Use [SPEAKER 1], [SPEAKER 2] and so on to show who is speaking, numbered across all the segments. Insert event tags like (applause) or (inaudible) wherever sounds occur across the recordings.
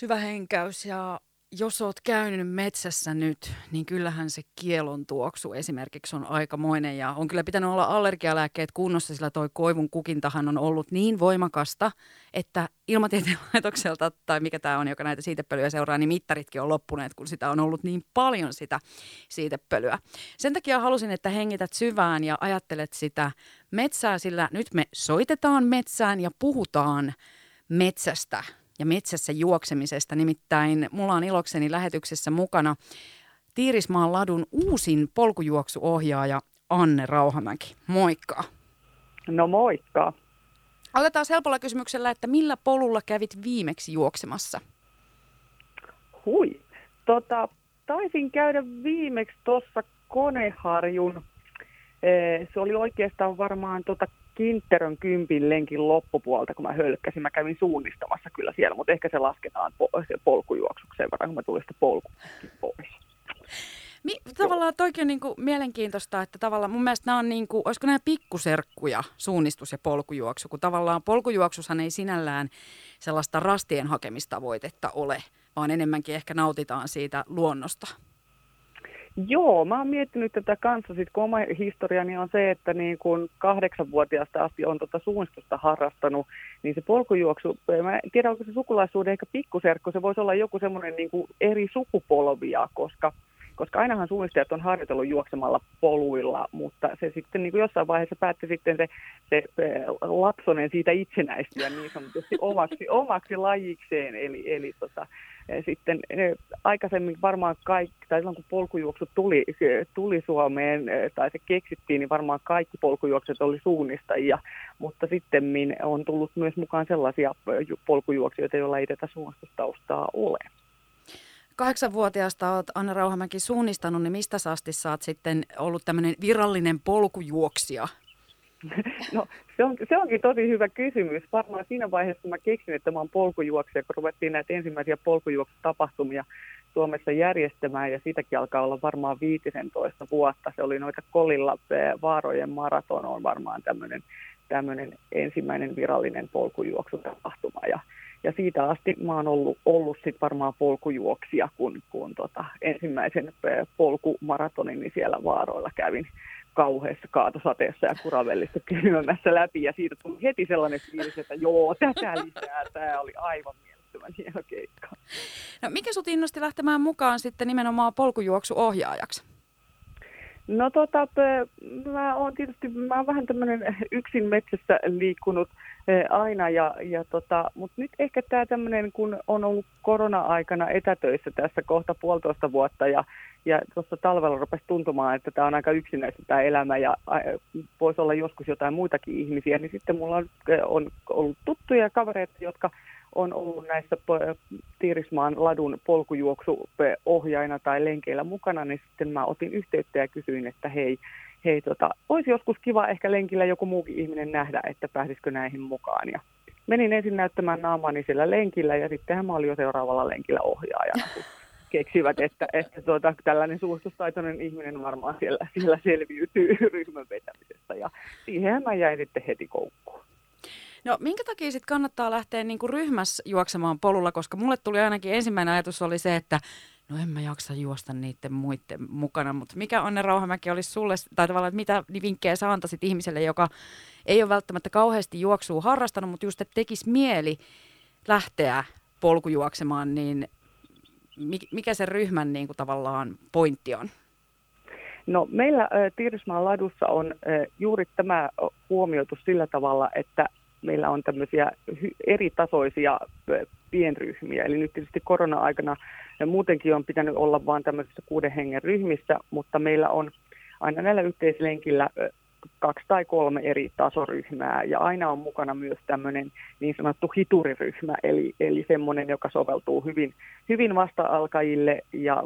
[SPEAKER 1] Syvä henkäys ja jos oot käynyt metsässä nyt, niin kyllähän se kielon tuoksu esimerkiksi on aikamoinen ja on kyllä pitänyt olla allergialääkkeet kunnossa, sillä toi koivun kukintahan on ollut niin voimakasta, että ilmatieteen (laughs) laitokselta tai mikä tämä on, joka näitä siitepölyjä seuraa, niin mittaritkin on loppuneet, kun sitä on ollut niin paljon sitä siitepölyä. Sen takia halusin, että hengität syvään ja ajattelet sitä metsää, sillä nyt me soitetaan metsään ja puhutaan metsästä ja metsässä juoksemisesta. Nimittäin mulla on ilokseni lähetyksessä mukana Tiirismaan ladun uusin polkujuoksuohjaaja Anne Rauhamäki. Moikka.
[SPEAKER 2] No moikka.
[SPEAKER 1] Aloitetaan helpolla kysymyksellä, että millä polulla kävit viimeksi juoksemassa?
[SPEAKER 2] Hui. Tota, taisin käydä viimeksi tuossa Koneharjun. Se oli oikeastaan varmaan tota Kinterön kympin lenkin loppupuolta, kun mä hölkkäsin. Mä kävin suunnistamassa kyllä siellä, mutta ehkä se lasketaan po- se polkujuoksukseen verran, kun mä tulin sitä polku pois.
[SPEAKER 1] Mi- tavallaan toikin on niin kuin mielenkiintoista, että tavallaan mun mielestä nämä on niin kuin, olisiko nämä pikkuserkkuja, suunnistus ja polkujuoksu, kun tavallaan polkujuoksushan ei sinällään sellaista rastien hakemistavoitetta ole, vaan enemmänkin ehkä nautitaan siitä luonnosta.
[SPEAKER 2] Joo, mä oon miettinyt tätä kanssa. Kun oma historiani on se, että niin kun kahdeksanvuotiaasta asti on tota suunnistusta harrastanut, niin se polkujuoksu, mä en tiedä onko se sukulaisuuden ehkä pikkuserkku, se voisi olla joku semmoinen niin eri sukupolvia, koska koska ainahan suunnistajat on harjoitellut juoksemalla poluilla, mutta se sitten niin kuin jossain vaiheessa päätti sitten se, se lapsonen siitä itsenäistyä niin sanotusti omaksi, omaksi lajikseen, eli, eli tota, sitten aikaisemmin varmaan kaikki, tai silloin kun polkujuoksu tuli, tuli Suomeen tai se keksittiin, niin varmaan kaikki polkujuokset oli suunnistajia, mutta sitten on tullut myös mukaan sellaisia polkujuoksijoita, joilla ei tätä suunnistustaustaa ole.
[SPEAKER 1] Kahdeksanvuotiaasta olet Anna Rauhamäki suunnistanut, niin mistä asti sä oot sitten ollut tämmöinen virallinen polkujuoksija? (laughs)
[SPEAKER 2] No se, on, se onkin tosi hyvä kysymys. Varmaan siinä vaiheessa, kun mä keksin, että mä oon polkujuoksija, kun ruvettiin näitä ensimmäisiä polkujuoksutapahtumia Suomessa järjestämään, ja siitäkin alkaa olla varmaan 15 vuotta. Se oli noita Kolilla Vaarojen maraton on varmaan tämmöinen tämmöinen ensimmäinen virallinen polkujuoksutapahtuma. Ja, ja siitä asti mä oon ollut, ollut sit varmaan polkujuoksija, kun, kun tota, ensimmäisen polkumaratonin niin siellä vaaroilla kävin kauheassa kaatosateessa ja kuravellista kylmämässä läpi. Ja siitä tuli heti sellainen fiilis, että joo, tätä lisää, tämä oli aivan mielettömän hieno keikka.
[SPEAKER 1] No mikä sut innosti lähtemään mukaan sitten nimenomaan polkujuoksuohjaajaksi?
[SPEAKER 2] No tota, mä oon tietysti, mä oon vähän tämmöinen yksin metsässä liikkunut aina, ja, ja tota, mutta nyt ehkä tämä tämmöinen, kun on ollut korona-aikana etätöissä tässä kohta puolitoista vuotta, ja, ja tuossa talvella rupesi tuntumaan, että tämä on aika yksinäistä tämä elämä, ja voisi olla joskus jotain muitakin ihmisiä, niin sitten mulla on, on ollut tuttuja kavereita, jotka on ollut näissä Tiirismaan ladun polkujuoksuohjaina tai lenkeillä mukana, niin sitten mä otin yhteyttä ja kysyin, että hei, hei tota, olisi joskus kiva ehkä lenkillä joku muukin ihminen nähdä, että pääsisikö näihin mukaan. Ja menin ensin näyttämään naamani siellä lenkillä ja sittenhän mä olin jo seuraavalla lenkillä ohjaajana, kun (laughs) keksivät, että, että tuota, tällainen suustustaitoinen ihminen varmaan siellä, siellä selviytyy (laughs) ryhmän vetämisestä. Ja siihen mä jäin sitten heti koukkuun.
[SPEAKER 1] No minkä takia sitten kannattaa lähteä niinku ryhmässä juoksemaan polulla, koska mulle tuli ainakin ensimmäinen ajatus oli se, että no en mä jaksa juosta niiden muiden mukana, mutta mikä Anne Rauhamäki olisi sulle, tai tavallaan, että mitä vinkkejä sä antaisit ihmiselle, joka ei ole välttämättä kauheasti juoksua harrastanut, mutta just, että tekisi mieli lähteä polkujuoksemaan, niin mikä se ryhmän niin kuin, tavallaan pointti on?
[SPEAKER 2] No meillä Tiirismaan ladussa on juuri tämä huomioitu sillä tavalla, että meillä on tämmöisiä eri tasoisia pienryhmiä. Eli nyt tietysti korona-aikana muutenkin on pitänyt olla vain tämmöisissä kuuden hengen ryhmissä, mutta meillä on aina näillä yhteislenkillä kaksi tai kolme eri tasoryhmää ja aina on mukana myös tämmöinen niin sanottu hituriryhmä, eli, eli semmoinen, joka soveltuu hyvin, hyvin vasta-alkajille ja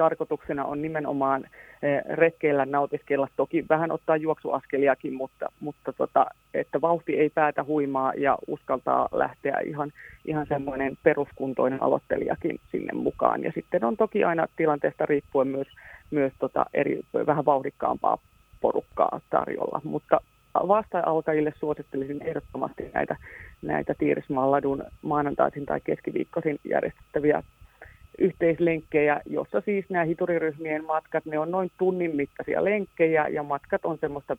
[SPEAKER 2] tarkoituksena on nimenomaan eh, retkeillä nautiskella, toki vähän ottaa juoksuaskeliakin, mutta, mutta tota, että vauhti ei päätä huimaa ja uskaltaa lähteä ihan, ihan semmoinen peruskuntoinen aloittelijakin sinne mukaan. Ja sitten on toki aina tilanteesta riippuen myös, myös tota eri, vähän vauhdikkaampaa porukkaa tarjolla, mutta vasta-alkajille suosittelisin ehdottomasti näitä, näitä Tiirismaan ladun maanantaisin tai keskiviikkoisin järjestettäviä yhteislenkkejä, jossa siis nämä hituriryhmien matkat, ne on noin tunnin mittaisia lenkkejä ja matkat on semmoista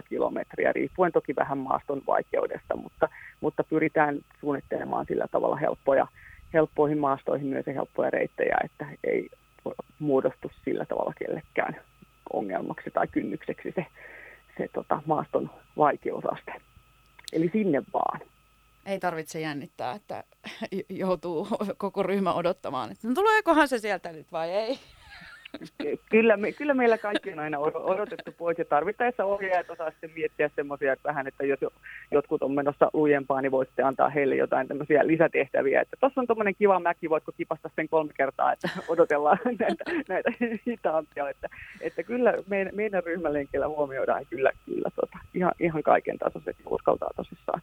[SPEAKER 2] 5-6 kilometriä, riippuen toki vähän maaston vaikeudesta, mutta, mutta pyritään suunnittelemaan sillä tavalla helppoja, helppoihin maastoihin myös helppoja reittejä, että ei muodostu sillä tavalla kellekään ongelmaksi tai kynnykseksi se, se tota, maaston vaikeusaste. Eli sinne vaan
[SPEAKER 1] ei tarvitse jännittää, että (laughs) joutuu (laughs) koko ryhmä odottamaan, että no tuleekohan se sieltä nyt vai ei. (laughs)
[SPEAKER 2] Kyllä, me, kyllä meillä kaikki on aina odotettu pois ja tarvittaessa ohjaajat osaa sitten miettiä semmoisia, että vähän, että jos jotkut on menossa lujempaa, niin voisitte antaa heille jotain tämmöisiä lisätehtäviä, että tuossa on tuommoinen kiva mäki, voitko kipasta sen kolme kertaa, että odotellaan näitä, näitä hitaampia, että, että kyllä meidän, meidän ryhmälenkillä huomioidaan kyllä, kyllä tota, ihan, ihan kaiken tasoiset uskaltaa tosissaan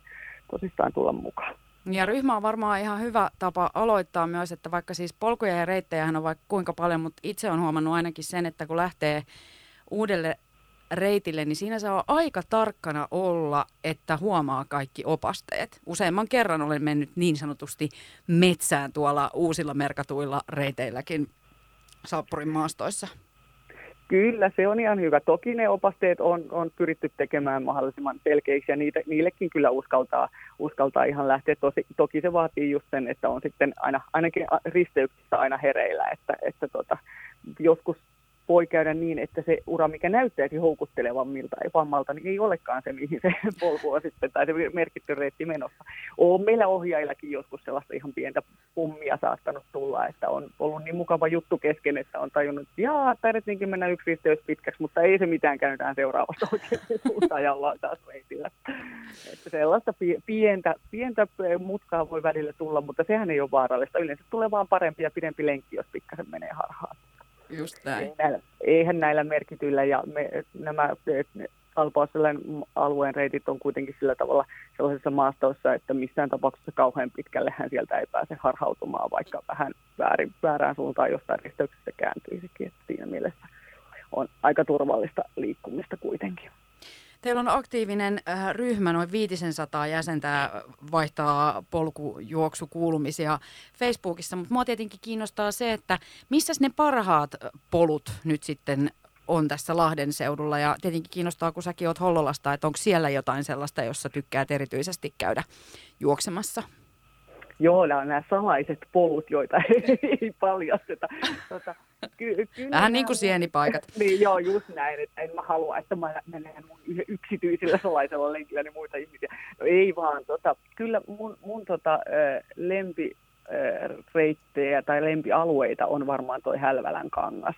[SPEAKER 2] tosissaan tulla mukaan.
[SPEAKER 1] Ja ryhmä on varmaan ihan hyvä tapa aloittaa myös, että vaikka siis polkuja ja reittejä on vaikka kuinka paljon, mutta itse on huomannut ainakin sen, että kun lähtee uudelle reitille, niin siinä saa aika tarkkana olla, että huomaa kaikki opasteet. Useimman kerran olen mennyt niin sanotusti metsään tuolla uusilla merkatuilla reiteilläkin Saappurin maastoissa.
[SPEAKER 2] Kyllä, se on ihan hyvä. Toki ne opasteet on, on pyritty tekemään mahdollisimman selkeiksi ja niitä, niillekin kyllä uskaltaa, uskaltaa ihan lähteä. Tosi, toki se vaatii just sen, että on sitten aina, ainakin risteyksissä aina hereillä, että, että tota, joskus voi käydä niin, että se ura, mikä näyttäisi houkuttelevammilta ja vammalta, niin ei olekaan se, mihin se (laughs) polku on sitten, tai se merkitty reitti menossa. On meillä ohjaillakin joskus sellaista ihan pientä pummia saattanut tulla, että on ollut niin mukava juttu kesken, että on tajunnut, että jaa, tarvitsinkin mennä yksi risteys pitkäksi, mutta ei se mitään käynytään seuraavasta oikein (laughs) suuntaan taas reitillä. Että sellaista pientä, pientä mutkaa voi välillä tulla, mutta sehän ei ole vaarallista. Yleensä tulee vaan parempi ja pidempi lenkki, jos pikkasen menee harhaan.
[SPEAKER 1] Just näin.
[SPEAKER 2] Näillä, eihän näillä merkityillä ja me, nämä Alpausselän alueen reitit on kuitenkin sillä tavalla sellaisessa maastossa, että missään tapauksessa kauhean pitkälle hän sieltä ei pääse harhautumaan, vaikka vähän väärin, väärään suuntaan jostain risteyksessä kääntyisikin. Että siinä mielessä on aika turvallista liikkumista kuitenkin.
[SPEAKER 1] Teillä on aktiivinen äh, ryhmä, noin 500 jäsentä vaihtaa polkujuoksukuulumisia Facebookissa, mutta mua tietenkin kiinnostaa se, että missä ne parhaat polut nyt sitten on tässä Lahden seudulla ja tietenkin kiinnostaa, kun säkin oot Hollolasta, että onko siellä jotain sellaista, jossa tykkäät erityisesti käydä juoksemassa?
[SPEAKER 2] Joo, nämä on nämä salaiset polut, joita (laughs) ei paljasteta. Tota,
[SPEAKER 1] ky- kyllä Vähän niin kuin sienipaikat. (laughs)
[SPEAKER 2] niin, joo, just näin, että en mä halua, että mä menen mun yksityisillä salaisella lenkillä niin muita ihmisiä. No ei vaan, tota, kyllä mun, mun tota, lempi reittejä tai lempialueita on varmaan toi Hälvälän kangas.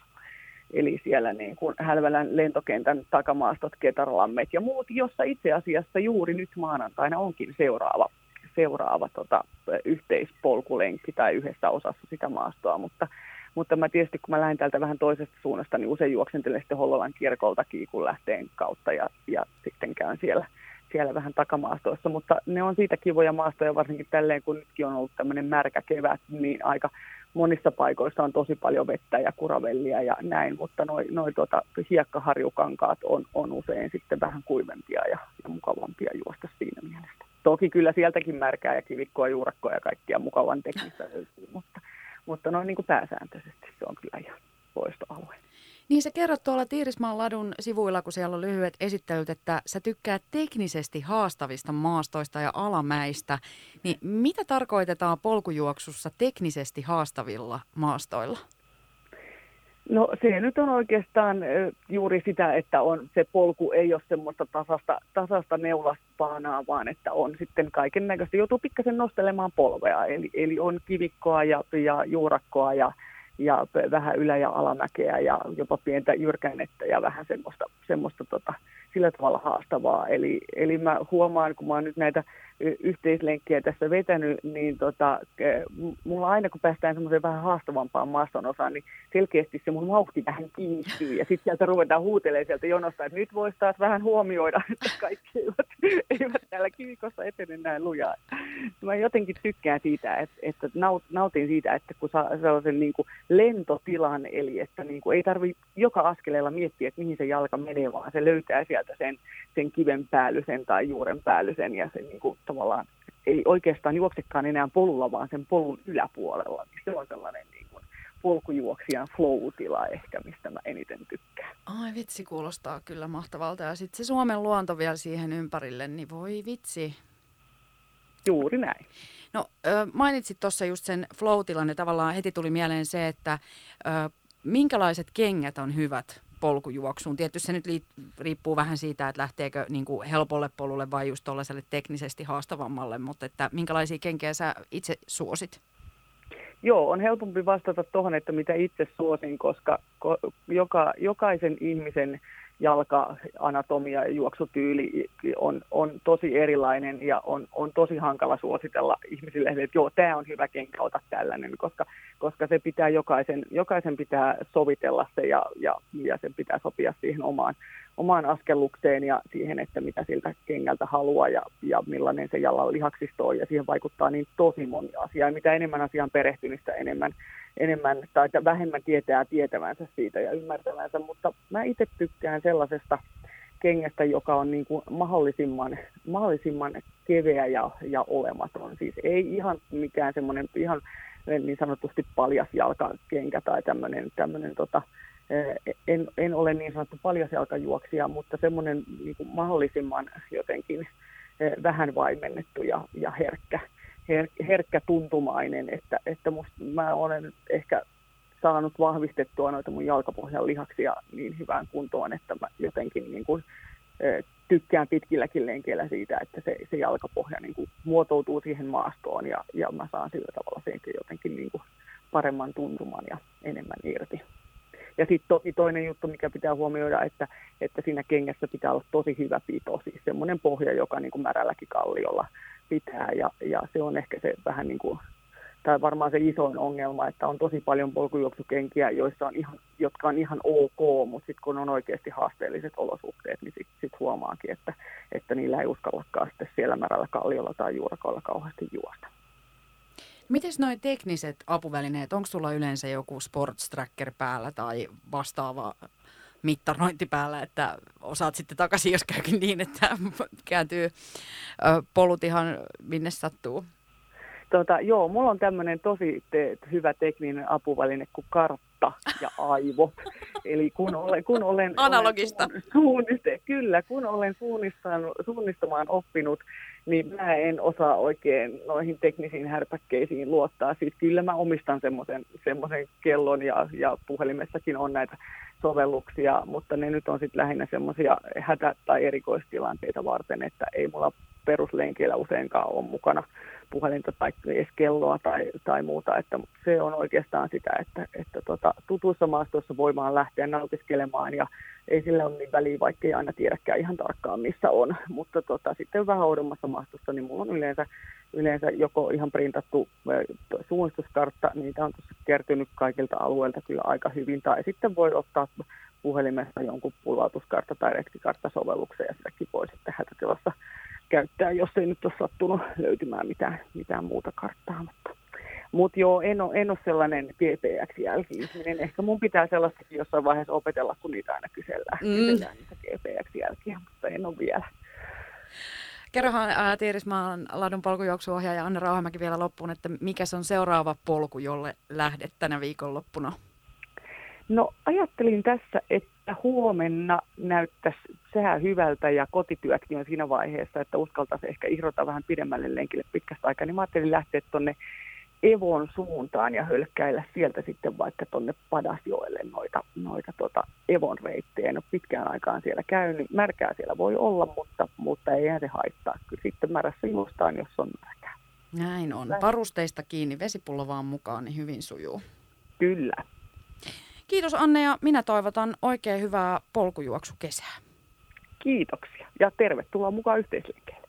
[SPEAKER 2] Eli siellä niin kuin Hälvälän lentokentän takamaastot, Ketarlammet ja muut, jossa itse asiassa juuri nyt maanantaina onkin seuraava seuraava tota, yhteispolkulenkki tai yhdessä osassa sitä maastoa, mutta, mutta mä tietysti kun mä lähden täältä vähän toisesta suunnasta, niin usein juoksentelen sitten Hollolan kirkolta kiikun lähteen kautta ja, ja sitten käyn siellä, siellä vähän takamaastoissa, mutta ne on siitä kivoja maastoja, varsinkin tälleen kun nytkin on ollut tämmöinen märkä kevät, niin aika monissa paikoissa on tosi paljon vettä ja kuravellia ja näin, mutta noin noi tota, hiekkaharjukankaat on, on usein sitten vähän kuivempia ja, ja mukavampia juosta siinä mielessä. Toki kyllä sieltäkin märkää ja kivikkoa, juurakkoa ja kaikkia mukavan teknistä löytyy, mutta, mutta noin niin kuin pääsääntöisesti se on kyllä ihan poistoalue.
[SPEAKER 1] Niin sä kerrot tuolla Tiirismaan ladun sivuilla, kun siellä on lyhyet esittelyt, että sä tykkäät teknisesti haastavista maastoista ja alamäistä. Niin mitä tarkoitetaan polkujuoksussa teknisesti haastavilla maastoilla?
[SPEAKER 2] No se nyt on oikeastaan juuri sitä, että on, se polku ei ole semmoista tasasta, tasasta neulaspaanaa, vaan että on sitten kaiken näköistä. Joutuu pikkasen nostelemaan polvea, eli, eli on kivikkoa ja, ja juurakkoa ja, ja vähän ylä- ja alamäkeä ja jopa pientä jyrkännettä ja vähän semmoista, semmoista tota, sillä tavalla haastavaa. Eli, eli mä huomaan, kun mä oon nyt näitä yhteislenkkiä tässä vetänyt, niin tota, mulla aina kun päästään semmoiseen vähän haastavampaan maaston osaan, niin selkeästi se mun vauhti vähän kiihtyy. Ja sitten sieltä ruvetaan huutelemaan sieltä jonosta, että nyt voisi taas vähän huomioida, (laughs) että kaikki eivät, eivät täällä kivikossa etene näin lujaa. Mä jotenkin tykkään siitä, että, että nautin siitä, että kun saa sellaisen niin kuin lentotilan, eli että niin kuin ei tarvitse joka askeleella miettiä, että mihin se jalka menee, vaan se löytää sieltä sen, sen kiven päällysen tai juuren päällysen ja se niin kuin, tavallaan ei oikeastaan juoksekaan enää polulla, vaan sen polun yläpuolella. Se on sellainen niin kuin polkujuoksijan flow-tila ehkä, mistä mä eniten tykkään.
[SPEAKER 1] Ai vitsi, kuulostaa kyllä mahtavalta. Ja sitten se Suomen luonto vielä siihen ympärille, niin voi vitsi.
[SPEAKER 2] Juuri näin.
[SPEAKER 1] No mainitsit tuossa just sen ja tavallaan heti tuli mieleen se, että minkälaiset kengät on hyvät polkujuoksuun. Tietysti se nyt riippuu vähän siitä, että lähteekö niin kuin helpolle polulle vai just tuollaiselle teknisesti haastavammalle, mutta että minkälaisia kenkiä sä itse suosit?
[SPEAKER 2] Joo, on helpompi vastata tuohon, että mitä itse suosin, koska joka, jokaisen ihmisen jalka-anatomia ja juoksutyyli on, on tosi erilainen ja on, on tosi hankala suositella ihmisille, että joo, tämä on hyvä kenkä, ota tällainen, koska, koska se pitää jokaisen, jokaisen pitää sovitella se ja, ja, ja sen pitää sopia siihen omaan, omaan askellukseen ja siihen, että mitä siltä kengältä haluaa ja, ja millainen se jalan lihaksisto on. Ja siihen vaikuttaa niin tosi moni asia. Ja mitä enemmän asiaan perehtymistä enemmän enemmän tai vähemmän tietää tietävänsä siitä ja ymmärtävänsä, mutta mä itse tykkään sellaisesta kengästä, joka on niin kuin mahdollisimman, mahdollisimman keveä ja, ja olematon. Siis ei ihan mikään semmoinen ihan niin sanotusti paljas jalkakenkä tai tämmöinen, tämmöinen tota, en, en ole niin sanottu paljasjalkajuoksija, mutta semmoinen niin kuin mahdollisimman jotenkin vähän vaimennettu ja, ja herkkä, her, herkkä tuntumainen, että, että musta, mä olen ehkä saanut vahvistettua noita mun jalkapohjan lihaksia niin hyvään kuntoon, että mä jotenkin niin kuin, tykkään pitkilläkin lenkeillä siitä, että se, se jalkapohja niin kuin muotoutuu siihen maastoon ja, ja mä saan sillä tavalla senkin jotenkin niin kuin paremman tuntuman ja enemmän irti. Ja sitten toki toinen juttu, mikä pitää huomioida, että, että siinä kengässä pitää olla tosi hyvä pito, siis semmoinen pohja, joka niin kuin märälläkin kalliolla pitää ja, ja se on ehkä se vähän niin kuin, tai varmaan se isoin ongelma, että on tosi paljon polkujuoksukenkiä, joissa on ihan, jotka on ihan ok, mutta sitten kun on oikeasti haasteelliset olosuhteet, niin sitten sit huomaakin, että, että niillä ei uskallakaan sitten siellä märällä kalliolla tai juurakoilla kauheasti juosta.
[SPEAKER 1] Miten noin tekniset apuvälineet, onko sulla yleensä joku sports tracker päällä tai vastaava mittarointi päällä, että osaat sitten takaisin, jos käykin niin, että (laughs) kääntyy polut ihan minne sattuu?
[SPEAKER 2] Tota, joo, mulla on tämmöinen tosi te- hyvä tekninen apuväline kuin kartta ja aivot. (laughs) Eli kun olen, kun olen,
[SPEAKER 1] Analogista.
[SPEAKER 2] olen suunniste, kyllä, kun olen suunnistamaan oppinut, niin mä en osaa oikein noihin teknisiin härpäkkeisiin luottaa. Siis kyllä mä omistan semmoisen kellon ja, ja puhelimessakin on näitä sovelluksia, mutta ne nyt on sitten lähinnä semmoisia hätä- tai erikoistilanteita varten, että ei mulla peruslenkillä useinkaan ole mukana puhelinta tai edes kelloa tai, tai muuta. Että se on oikeastaan sitä, että, että tota, tutuissa maastoissa voimaan lähteä nautiskelemaan ja ei sillä ole niin väliä, vaikka ei aina tiedäkään ihan tarkkaan missä on. (laughs) Mutta tota, sitten vähän oudommassa maastossa, niin mulla on yleensä, yleensä joko ihan printattu suunnistuskartta, niitä on tuossa kertynyt kaikilta alueilta kyllä aika hyvin, tai sitten voi ottaa puhelimesta jonkun pulautuskartta tai retkikarttasovelluksen ja sitäkin voi sitten hätätilassa käyttää, jos ei nyt ole sattunut löytymään mitään, mitään muuta karttaa. Mutta, mutta joo, en ole, en ole sellainen GPX-jälki-ihminen. Ehkä mun pitää sellaistakin jossain vaiheessa opetella, kun niitä aina kysellään, mm. kysellään niitä GPX-jälkiä, mutta en ole vielä.
[SPEAKER 1] Kerrohan ää, Tiirismaan ladun polkujuoksuohjaaja Anne Rauhamäki vielä loppuun, että mikä se on seuraava polku, jolle lähdet tänä viikonloppuna?
[SPEAKER 2] No ajattelin tässä, että huomenna näyttäisi sehän hyvältä ja kotityötkin on siinä vaiheessa, että uskaltaisi ehkä irrota vähän pidemmälle lenkille pitkästä aikaa, niin mä ajattelin lähteä tuonne Evon suuntaan ja hölkkäillä sieltä sitten vaikka tuonne Padasjoelle noita, noita tota Evon reittejä. En ole pitkään aikaan siellä käynyt. Märkää siellä voi olla, mutta, mutta eihän se haittaa. Kyllä sitten märässä juostaan, jos on märkää.
[SPEAKER 1] Näin on. Varusteista kiinni, vesipullo vaan mukaan, niin hyvin sujuu.
[SPEAKER 2] Kyllä.
[SPEAKER 1] Kiitos Anne ja minä toivotan oikein hyvää polkujuoksukesää.
[SPEAKER 2] Kiitoksia ja tervetuloa mukaan yhteisliikkeelle.